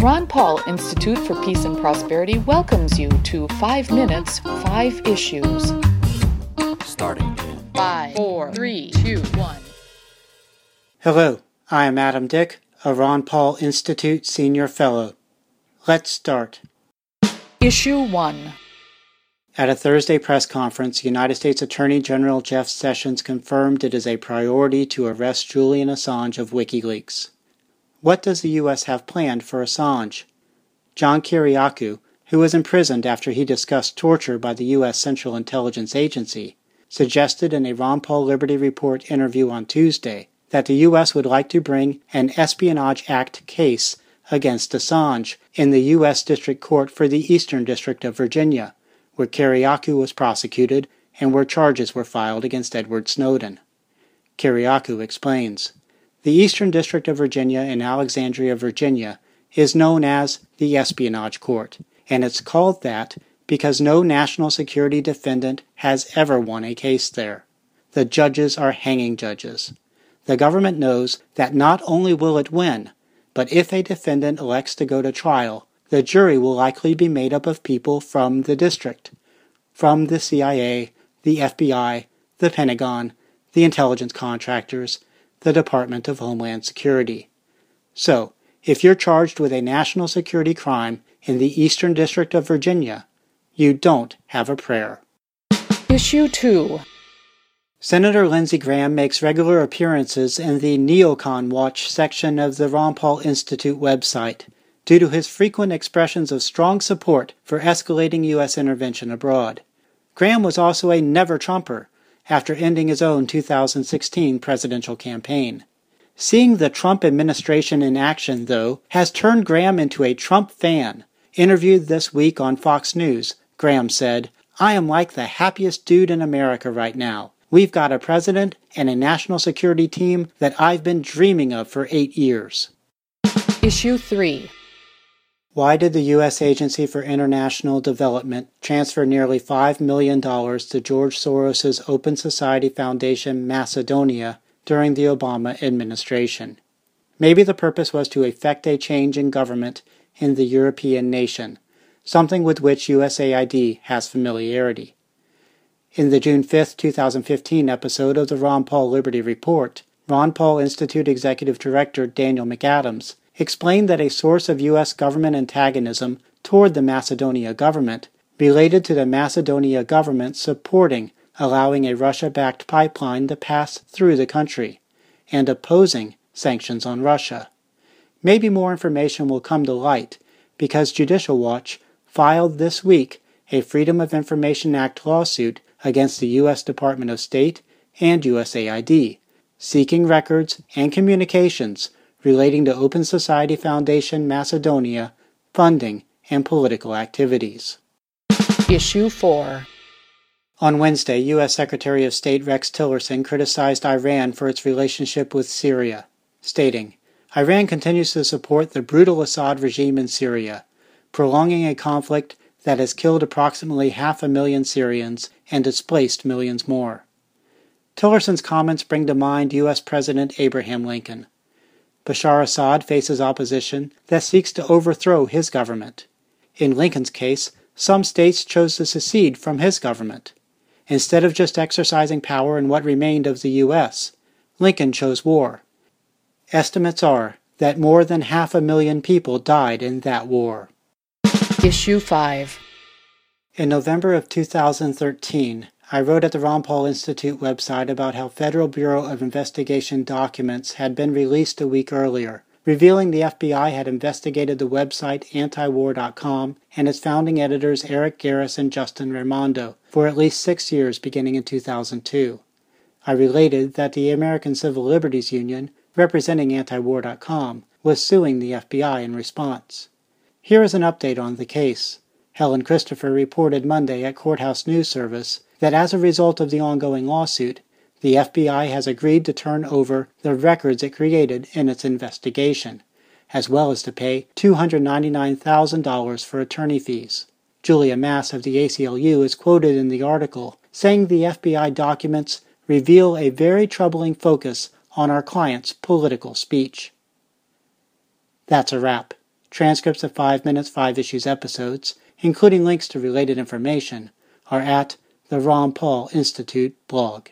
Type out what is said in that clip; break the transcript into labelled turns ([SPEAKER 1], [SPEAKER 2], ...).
[SPEAKER 1] The Ron Paul Institute for Peace and Prosperity welcomes you to 5 Minutes, 5 Issues.
[SPEAKER 2] Starting in
[SPEAKER 1] 5, 4, 3, 2, 1.
[SPEAKER 3] Hello, I am Adam Dick, a Ron Paul Institute Senior Fellow. Let's start.
[SPEAKER 1] Issue 1.
[SPEAKER 3] At a Thursday press conference, United States Attorney General Jeff Sessions confirmed it is a priority to arrest Julian Assange of WikiLeaks. What does the U.S. have planned for Assange? John Kiriakou, who was imprisoned after he discussed torture by the U.S. Central Intelligence Agency, suggested in a Ron Paul Liberty Report interview on Tuesday that the U.S. would like to bring an Espionage Act case against Assange in the U.S. District Court for the Eastern District of Virginia, where Kiriakou was prosecuted and where charges were filed against Edward Snowden. Kiriakou explains. The Eastern District of Virginia in Alexandria, Virginia, is known as the Espionage Court, and it's called that because no national security defendant has ever won a case there. The judges are hanging judges. The government knows that not only will it win, but if a defendant elects to go to trial, the jury will likely be made up of people from the district, from the CIA, the FBI, the Pentagon, the intelligence contractors, the Department of Homeland Security. So, if you're charged with a national security crime in the Eastern District of Virginia, you don't have a prayer.
[SPEAKER 1] Issue 2.
[SPEAKER 3] Senator Lindsey Graham makes regular appearances in the Neocon Watch section of the Ron Paul Institute website due to his frequent expressions of strong support for escalating U.S. intervention abroad. Graham was also a never Trumper after ending his own 2016 presidential campaign. Seeing the Trump administration in action, though, has turned Graham into a Trump fan. Interviewed this week on Fox News, Graham said, I am like the happiest dude in America right now. We've got a president and a national security team that I've been dreaming of for eight years.
[SPEAKER 1] Issue 3.
[SPEAKER 3] Why did the U.S. Agency for International Development transfer nearly $5 million to George Soros' Open Society Foundation Macedonia during the Obama administration? Maybe the purpose was to effect a change in government in the European nation, something with which USAID has familiarity. In the June 5, 2015 episode of the Ron Paul Liberty Report, Ron Paul Institute Executive Director Daniel McAdams explained that a source of U.S. government antagonism toward the Macedonia government related to the Macedonia government supporting allowing a Russia backed pipeline to pass through the country and opposing sanctions on Russia. Maybe more information will come to light because Judicial Watch filed this week a Freedom of Information Act lawsuit against the U.S. Department of State and USAID, seeking records and communications relating to Open Society Foundation Macedonia funding and political activities.
[SPEAKER 1] Issue 4.
[SPEAKER 3] On Wednesday, U.S. Secretary of State Rex Tillerson criticized Iran for its relationship with Syria, stating, Iran continues to support the brutal Assad regime in Syria, prolonging a conflict that has killed approximately half a million Syrians and displaced millions more. Tillerson's comments bring to mind U.S. President Abraham Lincoln. Bashar Assad faces opposition that seeks to overthrow his government. In Lincoln's case, some states chose to secede from his government. Instead of just exercising power in what remained of the U.S., Lincoln chose war. Estimates are that more than half a million people died in that war.
[SPEAKER 1] Issue 5.
[SPEAKER 3] In November of 2013, I wrote at the Ron Paul Institute website about how Federal Bureau of Investigation documents had been released a week earlier, revealing the FBI had investigated the website antiwar.com and its founding editors Eric Garris and Justin Raimondo for at least six years beginning in 2002. I related that the American Civil Liberties Union, representing antiwar.com, was suing the FBI in response. Here is an update on the case. Helen Christophi reported Monday at Courthouse News Service that as a result of the ongoing lawsuit, the FBI has agreed to turn over the records it created in its investigation, as well as to pay $299,000 for attorney fees. Julia Mass of the ACLU is quoted in the article saying the FBI documents reveal a very troubling focus on our client's political speech. That's a wrap. Transcripts of 5 Minutes 5 Issues episodes, including links to related information, are at the Ron Paul Institute blog.